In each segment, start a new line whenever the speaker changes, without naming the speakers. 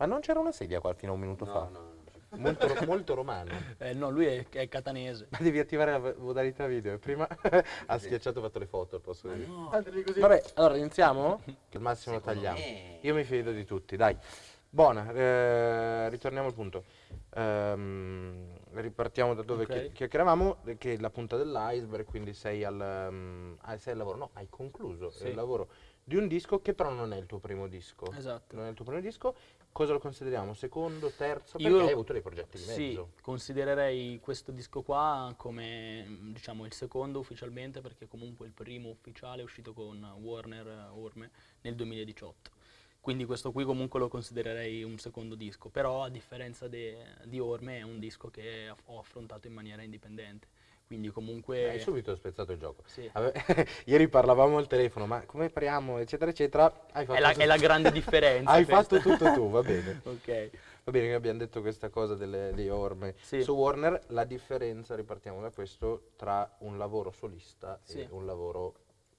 Ma non c'era una sedia qua fino a un minuto
No,
fa?
no, no.
Molto, molto romano.
Eh, no, lui è, è catanese.
Ma devi attivare la modalità video. Prima ha schiacciato e fatto le foto, posso dire.
no.
Ah, devi così. Vabbè, allora iniziamo? Al massimo
Secondo
tagliamo.
me-
Io mi fido di tutti, dai. Buona, eh, ritorniamo al punto. Ehm, ripartiamo da dove
Ok.
chi- chiacchieravamo, eh, che è la punta dell'iceberg, quindi sei al, ah, sei al lavoro, no, hai concluso
Sì.
il lavoro di un disco che però non è il tuo primo disco.
Esatto.
Non è il tuo primo disco. Cosa lo consideriamo? Secondo, terzo?
Io
Perché
lo-
hai avuto dei progetti di
Sì,
mezzo.
considererei questo disco qua come diciamo il secondo ufficialmente perché comunque il primo ufficiale è uscito con Warner eh, Orme nel 2018. Quindi questo qui comunque lo considererei un secondo disco, però a differenza de- di Orme è un disco che ho affrontato in maniera indipendente. Quindi comunque
Hai subito spezzato il gioco.
sì.
Ave- Ieri parlavamo al telefono, ma come apriamo, eccetera, eccetera. Hai fatto
è, la, è la grande differenza.
Hai
questa.
fatto tutto tu, va bene.
ok.
Va bene che abbiamo detto questa cosa delle, di orme.
Sì.
Su Warner la differenza, ripartiamo da questo, tra un lavoro solista
Sì.
e un lavoro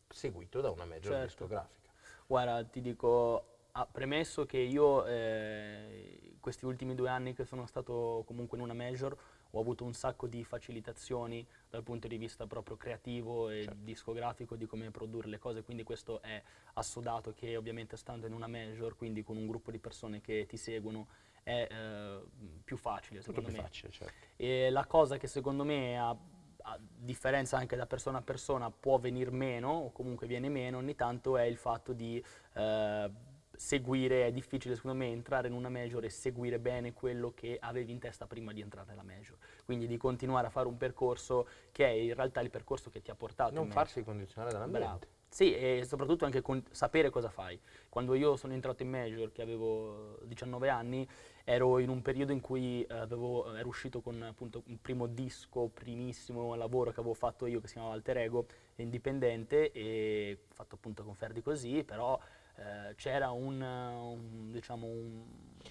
seguito da una major
Certo.
discografica.
Guarda, ti dico, ah, premesso che io eh, questi ultimi due anni che sono stato comunque in una major ho avuto un sacco di facilitazioni dal punto di vista proprio creativo e
Certo.
discografico di come produrre le cose, quindi questo è assodato che ovviamente stando in una major, quindi con un gruppo di persone che ti seguono, è eh, più facile
Tutto
secondo
più
me.
facile, certo.
E la cosa che secondo me a, a differenza anche da persona a persona può venir meno o comunque viene meno ogni tanto è il fatto di eh, seguire, è difficile secondo me entrare in una major e seguire bene quello che avevi in testa prima di entrare nella major. Quindi di continuare a fare un percorso che è in realtà il percorso che ti ha portato
Non farsi condizionare
Bravo.
dall'ambiente.
Sì, e soprattutto anche con- sapere cosa fai. Quando io sono entrato in major, che avevo 19 anni, ero in un periodo in cui eh, avevo- ero uscito con appunto un primo disco, primissimo lavoro che avevo fatto io, che si chiamava Alter Ego, indipendente, e fatto appunto con Ferdi così, però eh, c'era un, un, diciamo, un...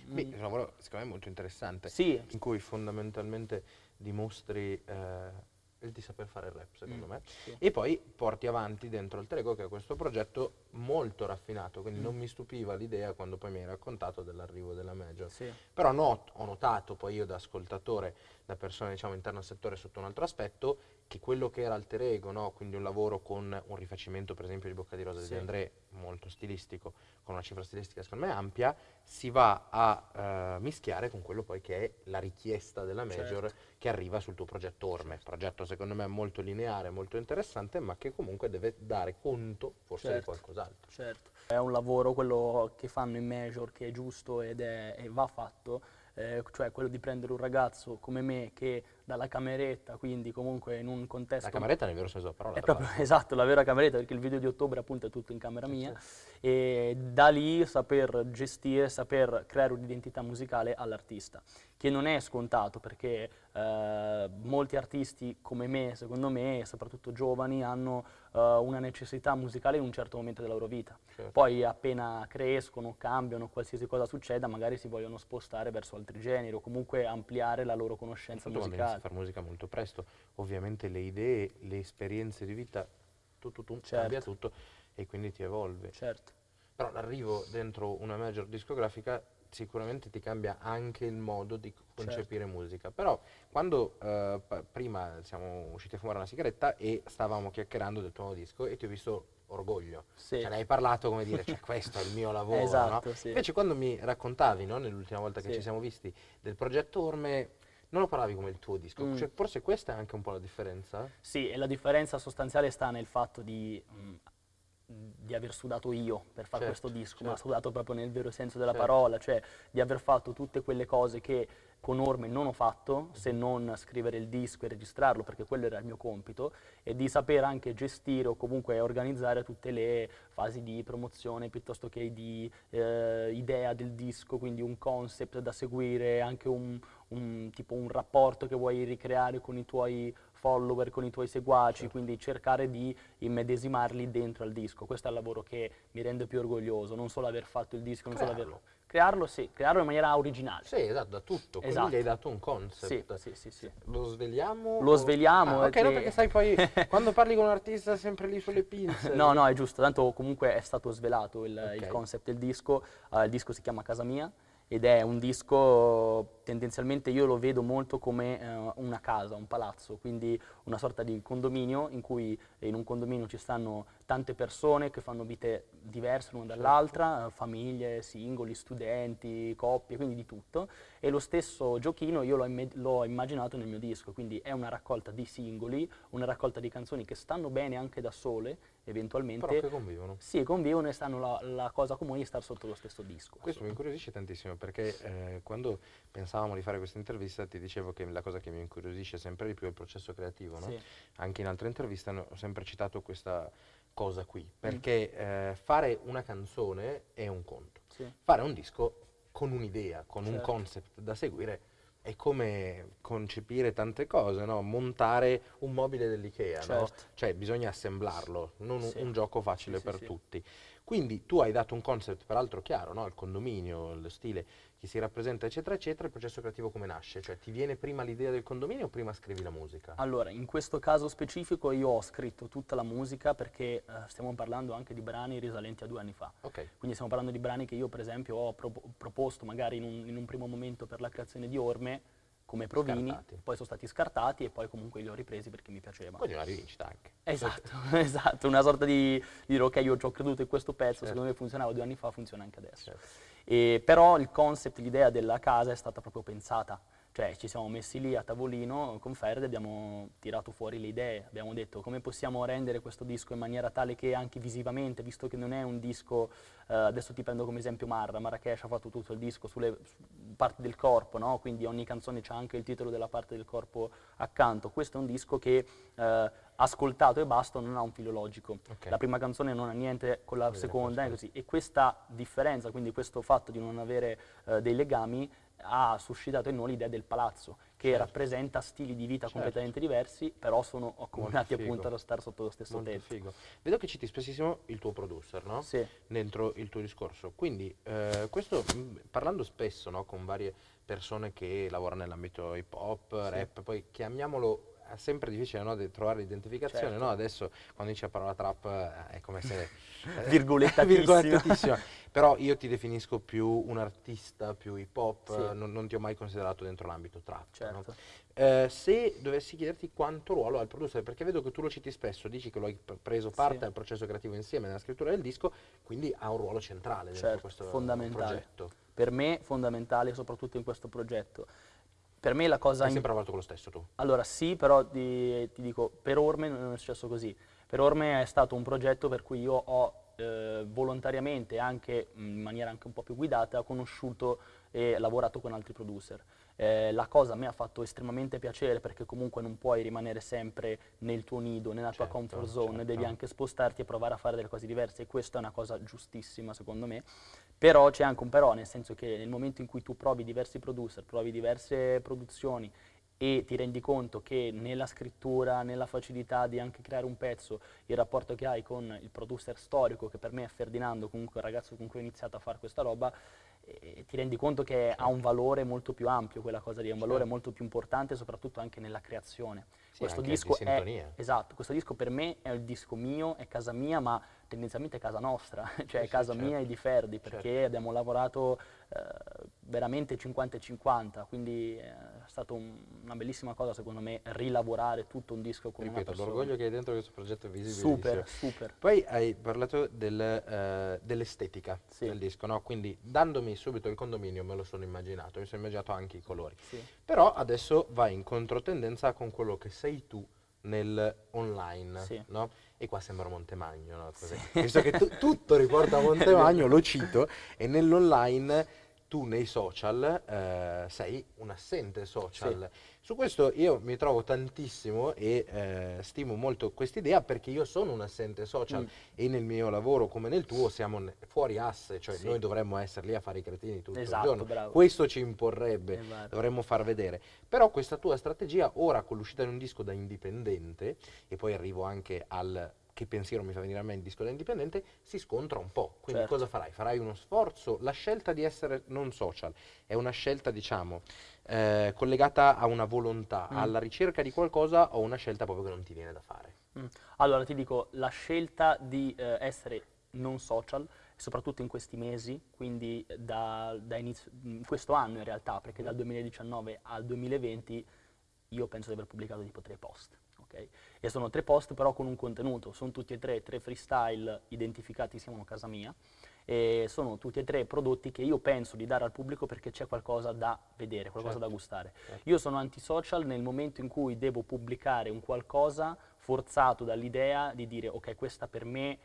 Beh,
un-
un lavoro secondo me molto interessante,
sì,
in cui fondamentalmente dimostri eh, il di saper fare il rap, secondo
Mm,
me.
sì.
E poi porti avanti dentro il Trego che è questo progetto molto raffinato, quindi
Mm.
non mi stupiva l'idea quando poi mi hai raccontato dell'arrivo della Major.
sì.
Però not- ho notato poi io da ascoltatore, da persona diciamo interna al settore sotto un altro aspetto, che quello che era alter ego, no? quindi un lavoro con un rifacimento per esempio di Bocca di Rosa
Sì.
di André, molto stilistico, con una cifra stilistica secondo me ampia, si va a eh, mischiare con quello poi che è la richiesta della Major
Certo.
che arriva sul tuo progetto Orme, progetto secondo me molto lineare, molto interessante, ma che comunque deve dare conto forse di
Certo.
qualcos'altro.
Certo, è un lavoro quello che fanno in major che è giusto ed è, e va fatto, eh, cioè quello di prendere un ragazzo come me che dalla cameretta, quindi comunque in un contesto...
La cameretta nel vero senso della parola.
È proprio esatto, la vera cameretta, perché il video di ottobre appunto è tutto in camera mia e da lì saper gestire, saper creare un'identità musicale all'artista, che non è scontato perché eh, molti artisti come me, secondo me, soprattutto giovani, hanno eh, una necessità musicale in un certo momento della loro vita.
Certo.
Poi appena crescono, cambiano, qualsiasi cosa succeda, magari si vogliono spostare verso altri generi o comunque ampliare la loro conoscenza
a
musicale.
fare musica molto presto, ovviamente le idee, le esperienze di vita, tutto, tutto
Certo.
cambia tutto e quindi ti evolve.
Certo,
Però l'arrivo dentro una major discografica sicuramente ti cambia anche il modo di concepire
Certo.
musica. Però quando eh, pa- prima siamo usciti a fumare una sigaretta e stavamo chiacchierando del tuo nuovo disco e ti ho visto orgoglio.
sì.
Cioè, ne hai parlato come dire, cioè, questo è il mio lavoro, no?
Esatto, sì.
Invece quando mi raccontavi, no, nell'ultima volta che
Sì.
ci siamo visti, del progetto Orme, non lo parlavi come il tuo disco.
Mm.
Cioè, forse questa è anche un po' la differenza?
Sì, e la differenza sostanziale sta nel fatto di, mh, di aver sudato io per fare
Certo,
questo disco, ma
certo.
sudato proprio nel vero senso della
Certo.
parola, cioè di aver fatto tutte quelle cose che con Orme non ho fatto, se non scrivere il disco e registrarlo, perché quello era il mio compito, e di saper anche gestire o comunque organizzare tutte le fasi di promozione piuttosto che di eh, idea del disco, quindi un concept da seguire, anche un, un- tipo un rapporto che vuoi ricreare con i tuoi follower, con i tuoi seguaci,
Certo.
quindi cercare di immedesimarli dentro al disco. Questo è il lavoro che mi rende più orgoglioso, non solo aver fatto il disco, non solo
Crearlo.
averlo. Crearlo, sì, crearlo in maniera originale.
Sì, esatto, da tutto. Quindi
Esatto.
gli hai dato un
Sì,
concept.
sì, sì, sì.
Lo sveliamo?
Lo
o-
sveliamo,
Ah, ok, no,
che-
perché sai poi quando parli con un artista è sempre lì sulle pinze.
No, no, è giusto, tanto comunque è stato svelato il, il
Ok.
concept del disco, Eh, il disco si chiama Casa Mia ed è un disco tendenzialmente io lo vedo molto come eh, una casa, un palazzo, quindi una sorta di condominio in cui in un condominio ci stanno tante persone che fanno vite diverse l'una dall'altra, famiglie, singoli, studenti, coppie, quindi di tutto. E lo stesso giochino io l'ho, imme- l'ho immaginato nel mio disco, quindi è una raccolta di singoli, una raccolta di canzoni che stanno bene anche da sole, eventualmente.
Però che convivono.
Sì, convivono e stanno la, la cosa comune di stare sotto lo stesso disco.
Questo mi incuriosisce tantissimo perché eh, quando pensavamo di fare questa intervista ti dicevo che la cosa che mi incuriosisce sempre di più è il processo creativo, no? sì. Anche in altre interviste ho sempre citato questa cosa qui, perché mm. eh, fare una canzone è un conto, sì. fare un disco con un'idea, con certo. un concept da seguire è come concepire tante cose, no? montare un mobile dell'IKEA, certo. no? cioè bisogna assemblarlo, non sì. un, gioco facile sì, per tutti. Quindi tu hai dato un concept peraltro chiaro, no? il condominio, lo stile, chi si rappresenta, eccetera, eccetera, il processo creativo come nasce? Cioè ti viene prima l'idea del condominio o prima scrivi la musica?
Allora, in questo caso specifico io ho scritto tutta la musica perché eh, stiamo parlando anche di brani risalenti a due anni fa.
Okay.
Quindi stiamo parlando di brani che io per esempio ho pro- proposto magari in un, in un primo momento per la creazione di Orme, come provini, scartati. poi sono stati scartati e poi comunque li ho ripresi perché mi piacevano.
Quindi una rivincita anche.
Esatto, esatto, una sorta di, di, dire ok io ci ho creduto in questo pezzo, certo. secondo me funzionava due anni fa, funziona anche adesso. Certo. E, però il concept, l'idea della casa è stata proprio pensata. Cioè ci siamo messi lì a tavolino con Ferde, abbiamo tirato fuori le idee, abbiamo detto come possiamo rendere questo disco in maniera tale che anche visivamente, visto che non è un disco, eh, adesso ti prendo come esempio Marra, Marrakesh ha fatto tutto il disco sulle parti del corpo, no? quindi ogni canzone c'ha anche il titolo della parte del corpo accanto. Questo è un disco che eh, ascoltato e basta non ha un filo logico. Okay. La prima canzone non ha niente con la Vedere seconda e così. E questa differenza, quindi questo fatto di non avere eh, dei legami, ha suscitato in noi l'idea del palazzo, che certo. rappresenta stili di vita certo. completamente diversi, però sono accomunati appunto da stare sotto lo stesso Molto tetto.
Figo. Vedo che citi spessissimo il tuo producer, no?
Sì.
Dentro il tuo discorso. Quindi, eh, questo, mm, parlando spesso no, con varie persone che lavorano nell'ambito hip hop, sì. rap, poi chiamiamolo è sempre difficile no, di trovare l'identificazione, certo. no? adesso quando dice la parola trap eh, è come se...
virgolettatissima.
Però io ti definisco più un artista, più hip hop, sì. non, non, ti ho mai considerato dentro l'ambito trap.
Certo.
No? Eh, se dovessi chiederti quanto ruolo ha il producer, perché vedo che tu lo citi spesso, dici che lo hai preso parte sì. al processo creativo insieme nella scrittura del disco, quindi ha un ruolo centrale dentro
certo,
questo
fondamentale.
progetto.
Per me fondamentale soprattutto in questo progetto per me la cosa...
Hai sempre lavorato con lo stesso tu?
Allora sì, però ti, ti, dico, per Orme non è successo così. Per Orme è stato un progetto per cui io ho eh, volontariamente, anche in maniera anche un po' più guidata, conosciuto e lavorato con altri producer. Eh, la cosa a me ha fatto estremamente piacere perché comunque non puoi rimanere sempre nel tuo nido, nella certo, tua comfort zone, certo. devi anche spostarti e provare a fare delle cose diverse e questa è una cosa giustissima secondo me. Però c'è anche un però, nel senso che nel momento in cui tu provi diversi producer, provi diverse produzioni e ti rendi conto che nella scrittura, nella facilità di anche creare un pezzo, il rapporto che hai con il producer storico, che per me è Ferdinando, comunque il ragazzo con cui ho iniziato a fare questa roba, eh, ti rendi conto che certo. ha un valore molto più ampio quella cosa lì, ha un valore certo. molto più importante soprattutto anche nella creazione.
Questo disco è,
esatto, questo disco per me è il disco mio, è casa mia, ma tendenzialmente è casa nostra, cioè sì, è casa sì, mia certo. e di Ferdi, perché certo. abbiamo lavorato eh, veramente 50 e 50, quindi è stata un, una bellissima cosa secondo me rilavorare tutto un disco con
Ripeto,
una persona.
l'orgoglio che hai dentro questo progetto è visibile.
Super, super.
Poi hai parlato del, uh, dell'estetica sì. del disco, no? quindi dandomi subito il condominio me lo sono immaginato, mi sono immaginato anche i colori.
Sì.
Però adesso vai in controtendenza con quello che sei tu nel online,
sì.
no? E qua sembra Montemagno, no? Sì. Visto che tu, tutto riporta a Montemagno, lo cito, e nell'online tu nei social eh, sei un assente social. Sì. Su questo io mi trovo tantissimo e eh, stimo molto questa idea perché io sono un assente social mm. e nel mio lavoro come nel tuo siamo fuori asse, cioè sì. noi dovremmo essere lì a fare i cretini tutto
esatto,
il giorno.
Bravo.
Questo ci imporrebbe, esatto. dovremmo far vedere. Però questa tua strategia ora con l'uscita di un disco da indipendente e poi arrivo anche al che pensiero mi fa venire a me il disco da indipendente, si scontra un po'. Quindi
certo.
cosa farai? Farai uno sforzo? La scelta di essere non social è una scelta, diciamo, eh, collegata a una volontà, mm. alla ricerca di qualcosa o una scelta proprio che non ti viene da fare?
Mm. Allora ti dico, la scelta di eh, essere non social soprattutto in questi mesi, quindi da, da inizio, in questo anno in realtà, perché dal 2019 al 2020 io penso di aver pubblicato tipo tre post. Okay? E sono tre post però con un contenuto, sono tutti e tre, tre freestyle identificati siamo a casa mia, e sono tutti e tre prodotti che io penso di dare al pubblico perché c'è qualcosa da vedere, qualcosa certo. da gustare. Certo. Io sono antisocial nel momento in cui devo pubblicare un qualcosa forzato dall'idea di dire ok, questa per me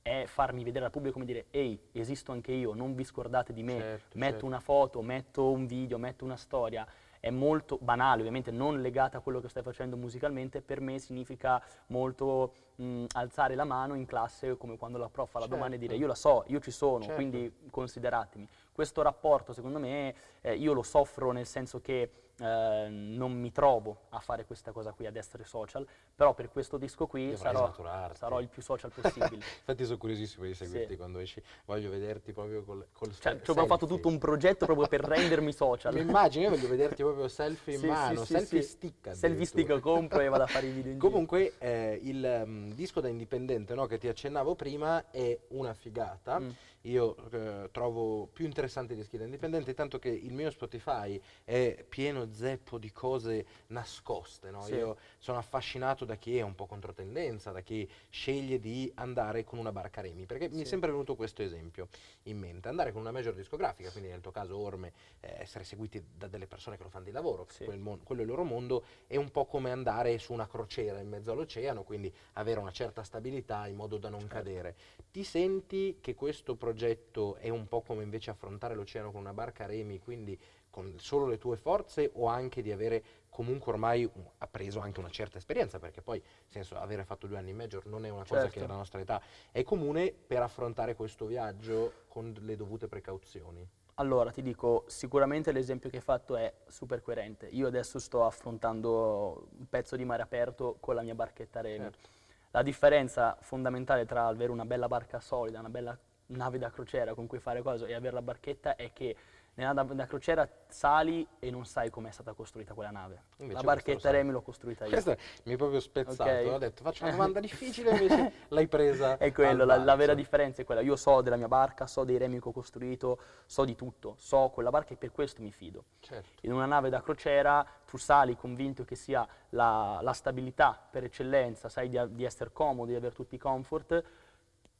è farmi vedere al pubblico come dire ehi, esisto anche io, non vi scordate di me, certo, metto certo. una foto, metto un video, metto una storia è molto banale, ovviamente non legata a quello che stai facendo musicalmente, per me significa molto mh, alzare la mano in classe come quando la prof fa la certo. domanda e dire io la so, io ci sono, certo. quindi consideratemi. Questo rapporto secondo me eh, io lo soffro nel senso che eh, non mi trovo a fare questa cosa qui, ad essere social, però per questo disco qui sarò, sarò, il più social possibile.
Infatti sono curiosissimo di seguirti sì. quando esci, voglio vederti proprio col, col
cioè, Ci ho fatto tutto un progetto proprio per rendermi social.
Mi immagino, io voglio vederti proprio selfie in sì, mano, sì, selfie stick
Selfie stick compro e vado a fare i video in
Comunque eh, il um, disco da indipendente no, che ti accennavo prima è una figata. Mm io eh, trovo più interessanti i dischi da indipendenti, tanto che il mio Spotify è pieno zeppo di cose nascoste. No? Sì. Io sono affascinato da chi è un po' controtendenza, da chi sceglie di andare con una barca remi, perché sì. mi è sempre venuto questo esempio in mente, andare con una major discografica, quindi nel tuo caso Orme, eh, essere seguiti da delle persone che lo fanno di lavoro, sì. quel mon- quello è il loro mondo, è un po' come andare su una crociera in mezzo all'oceano, quindi avere una certa stabilità in modo da non certo. cadere. Ti senti che questo progetto progetto è un po' come invece affrontare l'oceano con una barca a remi, quindi con solo le tue forze o anche di avere comunque ormai appreso anche una certa esperienza, perché poi, nel senso, avere fatto due anni in major non è una cosa certo. che alla nostra età è comune per affrontare questo viaggio con le dovute precauzioni.
Allora, ti dico, sicuramente l'esempio che hai fatto è super coerente. Io adesso sto affrontando un pezzo di mare aperto con la mia barchetta Remi. Certo. La differenza fondamentale tra avere una bella barca solida, una bella nave da crociera con cui fare cose e avere la barchetta è che nella nave da crociera sali e non sai come è stata costruita quella nave. Invece la barchetta Remi l'ho costruita io.
Questa mi è proprio spezzato, okay. ho detto faccio una domanda difficile invece l'hai presa.
È quello, la, la, vera differenza è quella, io so della mia barca, so dei remi che ho costruito, so di tutto, so quella barca e per questo mi fido. Certo. In una nave da crociera tu sali convinto che sia la, la stabilità per eccellenza, sai di, di essere comodo, di avere tutti i comfort,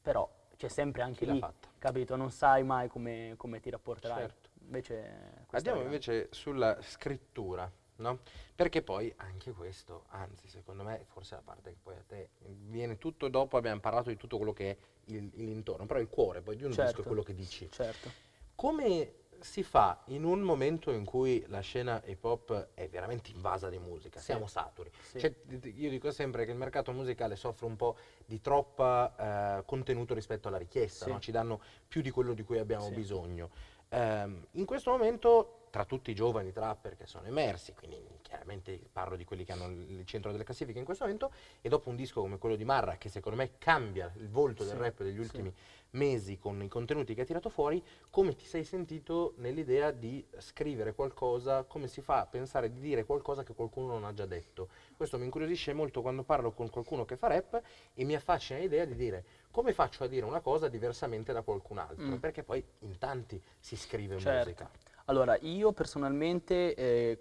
però c'è sempre anche Chi lì, capito? Non sai mai come, come ti rapporterai. Certo. Invece,
Andiamo invece sulla scrittura, no? Perché poi anche questo, anzi secondo me forse la parte che poi a te viene tutto dopo, abbiamo parlato di tutto quello che è il, l'intorno, però il cuore poi di un certo. disco è quello che dici.
Certo.
Come si fa in un momento in cui la scena hip hop è veramente invasa di musica, sì. siamo saturi. Sì. Cioè, io dico sempre che il mercato musicale soffre un po' di troppo eh, contenuto rispetto alla richiesta, sì. no? ci danno più di quello di cui abbiamo bisogno. Um, in questo momento, tra tutti i giovani trapper che sono emersi, quindi chiaramente parlo di quelli che hanno il centro delle classifiche in questo momento, e dopo un disco come quello di Marra, che secondo me cambia il volto del rap degli ultimi mesi con i contenuti che ha tirato fuori, come ti sei sentito nell'idea di scrivere qualcosa, come si fa a pensare di dire qualcosa che qualcuno non ha già detto. Questo mi incuriosisce molto quando parlo con qualcuno che fa rap e mi affascina l'idea di dire come faccio a dire una cosa diversamente da qualcun altro, mm. perché poi in tanti si scrive certo. musica.
Allora, io personalmente, eh,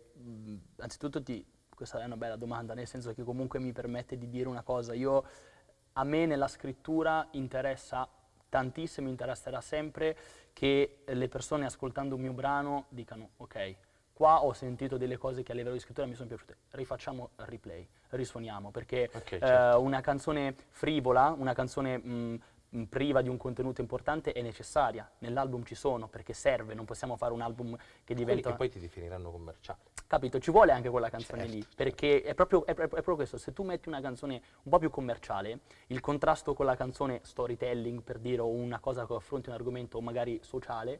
anzitutto ti, questa è una bella domanda, nel senso che comunque mi permette di dire una cosa. Io, a me nella scrittura interessa tantissimo, interesserà sempre che le persone ascoltando un mio brano dicano ok, qua ho sentito delle cose che a livello di scrittura mi sono piaciute, rifacciamo il replay, risuoniamo, perché okay, certo. eh, una canzone frivola, una canzone mh, priva di un contenuto importante è necessaria, nell'album ci sono perché serve, non possiamo fare un album che diventa...
Che poi ti definiranno commerciale.
Capito, ci vuole anche quella canzone certo, lì, certo. perché è proprio, è, è proprio, questo, se tu metti una canzone un po' più commerciale, il contrasto con la canzone storytelling, per dire, o una cosa che affronti un argomento magari sociale,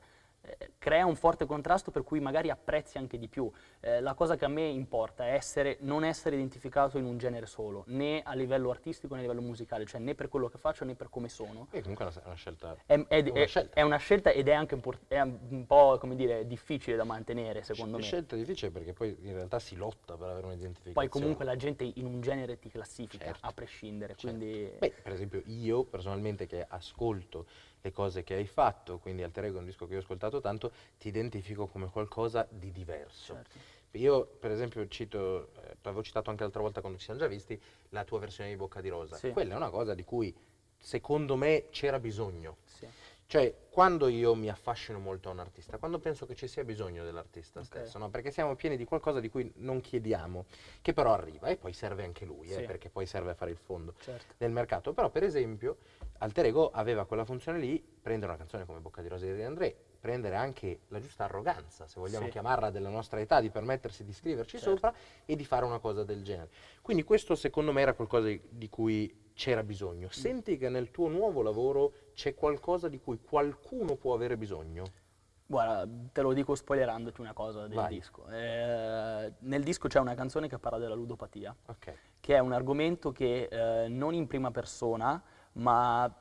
crea un forte contrasto per cui magari apprezzi anche di più. Eh, la cosa che a me importa è essere, non essere identificato in un genere solo, né a livello artistico né a livello musicale, cioè né per quello che faccio né per come sono.
E comunque è una scelta.
È, è, è, una, scelta. è una scelta. ed è anche un po' come dire, difficile da mantenere secondo
Sc-
me.
Scelta difficile perché poi in realtà si lotta per avere un'identificazione.
Poi comunque la gente in un genere ti classifica certo. a prescindere.
Certo.
Quindi...
Beh, per esempio io personalmente che ascolto le cose che hai fatto, quindi Alter Ego è un disco che io ho ascoltato tanto, ti identifico come qualcosa di diverso. Certo. Io, per esempio, cito, eh, avevo citato anche l'altra volta quando ci siamo già visti, la tua versione di Bocca di Rosa. Sì. Quella è una cosa di cui, secondo me, c'era bisogno. Sì. Cioè, quando io mi affascino molto a un artista, quando penso che ci sia bisogno dell'artista okay. stesso, no? perché siamo pieni di qualcosa di cui non chiediamo, che però arriva e poi serve anche lui, eh, sì. eh, perché poi serve a fare il fondo certo. del mercato. Però, per esempio, Alter Ego aveva quella funzione lì, prendere una canzone come Bocca di Rosa di André, prendere anche la giusta arroganza, se vogliamo sì. chiamarla della nostra età, di permettersi di scriverci certo. sopra e di fare una cosa del genere. Quindi questo secondo me era qualcosa di, cui c'era bisogno. Mm. Senti che nel tuo nuovo lavoro c'è qualcosa di cui qualcuno può avere bisogno?
Guarda, te lo dico spoilerandoti una cosa del Vai. disco. Eh, nel disco c'è una canzone che parla della ludopatia, okay. che è un argomento che eh, non in prima persona, ma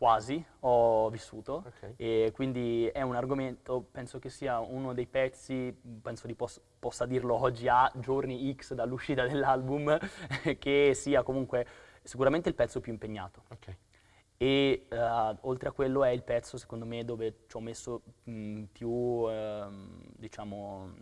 quasi ho vissuto okay. e quindi è un argomento, penso che sia uno dei pezzi, penso di pos- possa dirlo oggi a giorni X dall'uscita dell'album, che sia comunque sicuramente il pezzo più impegnato. Okay. E uh, oltre a quello è il pezzo, secondo me, dove ci ho messo mh, più, uh, diciamo,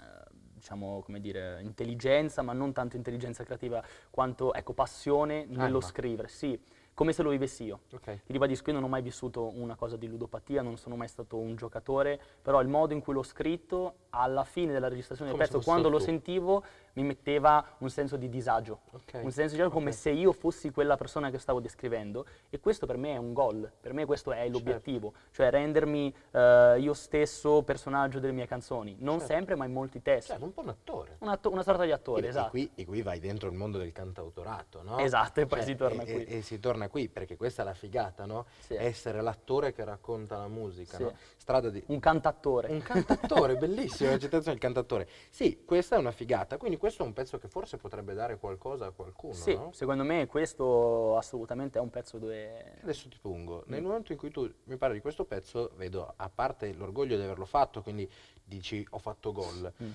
uh, diciamo, come dire, intelligenza, ma non tanto intelligenza creativa quanto, ecco, passione nello Anima. scrivere. Sì, come se lo vivessi io. Okay. Ti ribadisco, io non ho mai vissuto una cosa di ludopatia, non sono mai stato un giocatore, però il modo in cui l'ho scritto, alla fine della registrazione del pezzo, quando lo sentivo, mi metteva un senso di disagio. Okay. Un senso di disagio come okay. se io fossi quella persona che stavo descrivendo e questo per me è un gol, per me questo è l'obiettivo, certo. cioè rendermi uh, io stesso personaggio delle mie canzoni, non certo. sempre ma in molti testi.
Certo, un po' un attore.
Un atto- una sorta di attore,
e,
esatto.
E qui, e qui, vai dentro il mondo del cantautorato, no?
Esatto, e poi cioè, si torna
e,
qui.
E, si torna qui, perché questa è la figata, no? Sì. Essere l'attore che racconta la musica, sì. no?
Strada di... Un cantattore.
Un cantattore, bellissimo, la citazione del cantattore. Sì, questa è una figata, quindi questo è un pezzo che forse potrebbe dare qualcosa a qualcuno,
Sì,
no?
secondo me questo assolutamente è un pezzo dove...
Adesso ti pongo, mm. nel momento in cui tu mi parli di questo pezzo, vedo, a parte l'orgoglio di averlo fatto, quindi dici ho fatto gol, mm.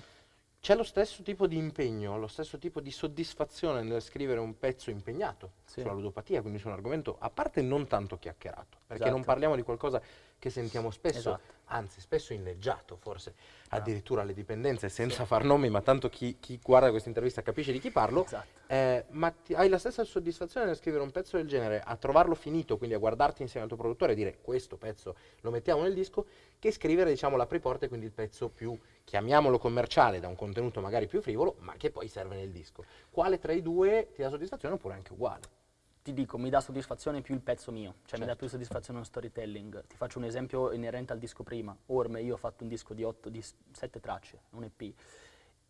C'è lo stesso tipo di impegno, lo stesso tipo di soddisfazione nel scrivere un pezzo impegnato sì. sulla ludopatia, quindi su un argomento, a parte non tanto chiacchierato, perché esatto. non parliamo di qualcosa che sentiamo spesso, esatto. anzi spesso inneggiato forse, ah. addirittura alle dipendenze, senza sì. far nomi, ma tanto chi, chi, guarda questa intervista capisce di chi parlo, esatto. eh, ma ti, hai la stessa soddisfazione nel scrivere un pezzo del genere, a trovarlo finito, quindi a guardarti insieme al tuo produttore e dire questo pezzo lo mettiamo nel disco, che scrivere diciamo la pre-porta, quindi il pezzo più, chiamiamolo commerciale, da un contenuto magari più frivolo, ma che poi serve nel disco. Quale tra i due ti dà soddisfazione oppure anche uguale?
ti dico, mi dà soddisfazione più il pezzo mio, cioè certo. mi dà certo. più soddisfazione lo storytelling. Ti faccio un esempio inerente al disco prima. Orme, io ho fatto un disco di, 8, di 7 tracce, un EP,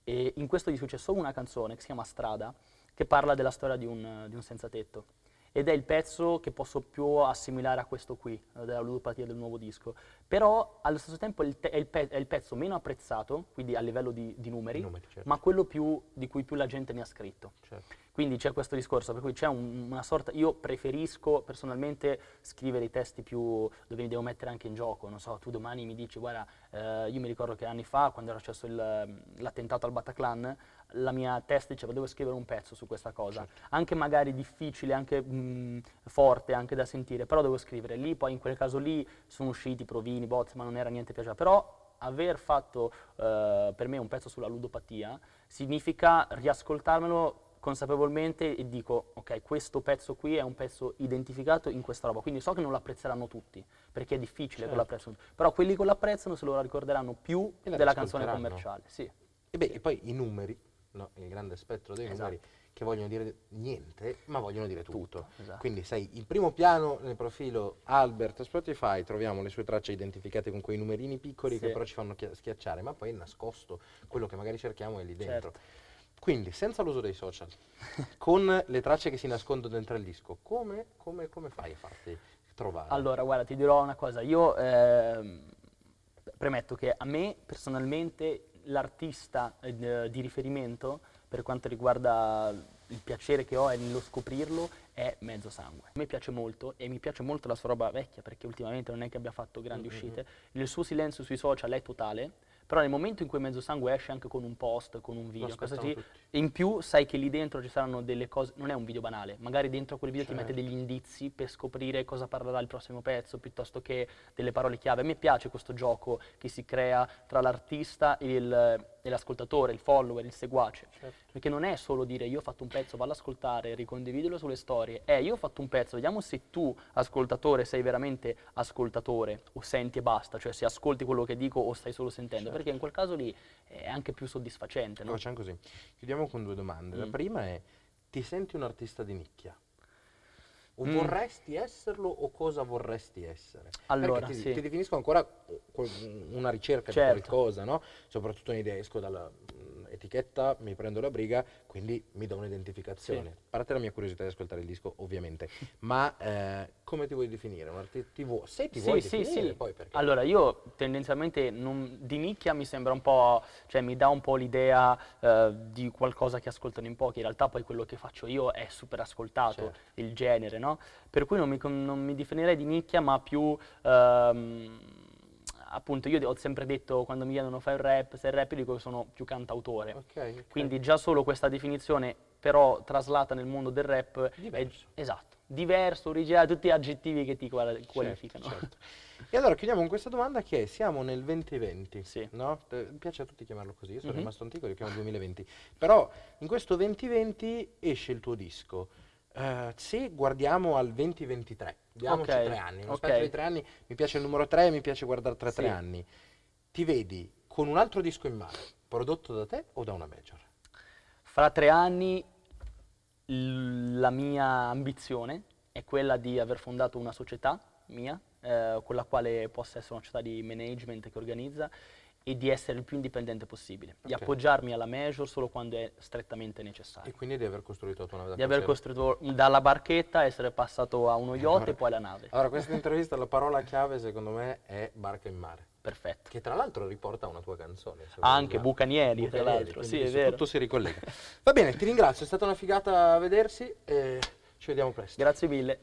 e in questo disco c'è solo una canzone che si chiama Strada, che parla della storia di un, di un senza tetto ed è il pezzo che posso più assimilare a questo qui, eh, della ludopatia del nuovo disco. Però allo stesso tempo è il, te- è il, pe- è il pezzo meno apprezzato, quindi a livello di, di numeri, numeri certo. ma quello più, di cui più la gente mi ha scritto. Certo. Quindi c'è questo discorso, per cui c'è un, una sorta, io preferisco personalmente scrivere i testi più, dove mi devo mettere anche in gioco, non so, tu domani mi dici, guarda, eh, io mi ricordo che anni fa, quando era successo il, l'attentato al Bataclan, la mia testa diceva devo scrivere un pezzo su questa cosa, certo. anche magari difficile, anche mh, forte, anche da sentire, però devo scrivere. Lì poi in quel caso lì sono usciti provini, bots, ma non era niente piacevole. Però aver fatto uh, per me un pezzo sulla ludopatia significa riascoltarmelo consapevolmente e dico ok questo pezzo qui è un pezzo identificato in questa roba quindi so che non lo apprezzeranno tutti perché è difficile certo. con l'apprezzo però quelli che lo apprezzano se lo ricorderanno più della canzone commerciale sì.
e beh e poi i numeri no, il grande spettro dei esatto. numeri che vogliono dire niente, ma vogliono dire tutto. tutto esatto. Quindi sai, in primo piano nel profilo Albert Spotify troviamo le sue tracce identificate con quei numerini piccoli sì. che però ci fanno schiacciare, ma poi nascosto quello che magari cerchiamo è lì dentro. Certo. Quindi, senza l'uso dei social, con le tracce che si nascondono dentro il disco, come, come, come fai a farti trovare?
Allora, guarda, ti dirò una cosa. Io eh, premetto che a me personalmente l'artista eh, di riferimento per quanto riguarda il piacere che ho è nello scoprirlo, è mezzo sangue. A me piace molto e mi piace molto la sua roba vecchia perché ultimamente non è che abbia fatto grandi mm-hmm. uscite. Il suo silenzio sui social è totale però nel momento in cui Mezzo Sangue esce anche con un post, con un video, così, in più sai che lì dentro ci saranno delle cose, non è un video banale, magari dentro quel video certo. ti mette degli indizi per scoprire cosa parlerà il prossimo pezzo, piuttosto che delle parole chiave. A me piace questo gioco che si crea tra l'artista e, il, e l'ascoltatore, il follower, il seguace, certo. perché non è solo dire io ho fatto un pezzo, vallo ad ascoltare, ricondividilo sulle storie, è io ho fatto un pezzo, vediamo se tu, ascoltatore, sei veramente ascoltatore o senti e basta, cioè se ascolti quello che dico o stai solo sentendo. Certo perché in quel caso lì è anche più soddisfacente. No?
Facciamo così. Chiudiamo con due domande. Mm. La prima è, ti senti un artista di nicchia? O mm. vorresti esserlo o cosa vorresti essere?
Allora,
ti,
sì.
ti, definisco ancora una ricerca certo. di qualcosa, no? Soprattutto un'idea, esco dalla etichetta, mi prendo la briga, quindi mi do un'identificazione. Sì. A parte la mia curiosità di ascoltare il disco, ovviamente, ma eh, come ti vuoi definire? Ti vu- se ti
sì,
vuoi
sì,
definire,
sì.
poi perché?
Allora, io tendenzialmente non, di nicchia mi sembra un po', cioè mi dà un po' l'idea eh, di qualcosa che ascoltano in pochi, in realtà poi quello che faccio io è super ascoltato, certo. il genere, no? Per cui non mi, non mi definirei di nicchia, ma più... Ehm, appunto io ho sempre detto quando mi chiedono fai il rap, se il rap io dico che sono più cantautore. Okay, okay. Quindi già solo questa definizione però traslata nel mondo del rap
diverso.
È, esatto, diverso, originale, tutti gli aggettivi che ti certo, qualificano.
Certo, certo. e allora chiudiamo con questa domanda che è, siamo nel 2020, sì. no? Mi piace a tutti chiamarlo così, io sono mm-hmm. rimasto antico, lo chiamo 2020. Però in questo 2020 esce il tuo disco. Uh, se guardiamo al 2023, diamoci okay. tre anni, okay. tre anni, mi piace il numero tre, mi piace guardare tra sì. tre anni, ti vedi con un altro disco in mano, prodotto da te o da una major?
Fra tre anni la mia ambizione è quella di aver fondato una società mia, eh, con la quale possa essere una società di management che organizza e di essere il più indipendente possibile, okay. di appoggiarmi alla major solo quando è strettamente necessario.
E quindi di aver costruito la tua nave da
Di aver costruito dalla barchetta, essere passato a uno yacht allora, e poi alla nave.
Allora, questa intervista, la parola chiave secondo me è barca in mare.
Perfetto.
Che tra l'altro riporta una tua canzone.
Anche Bucanieri, Bucanieri, tra l'altro, sì, è vero.
Tutto si ricollega. Va bene, ti ringrazio, è stata una figata vedersi e ci vediamo presto.
Grazie mille.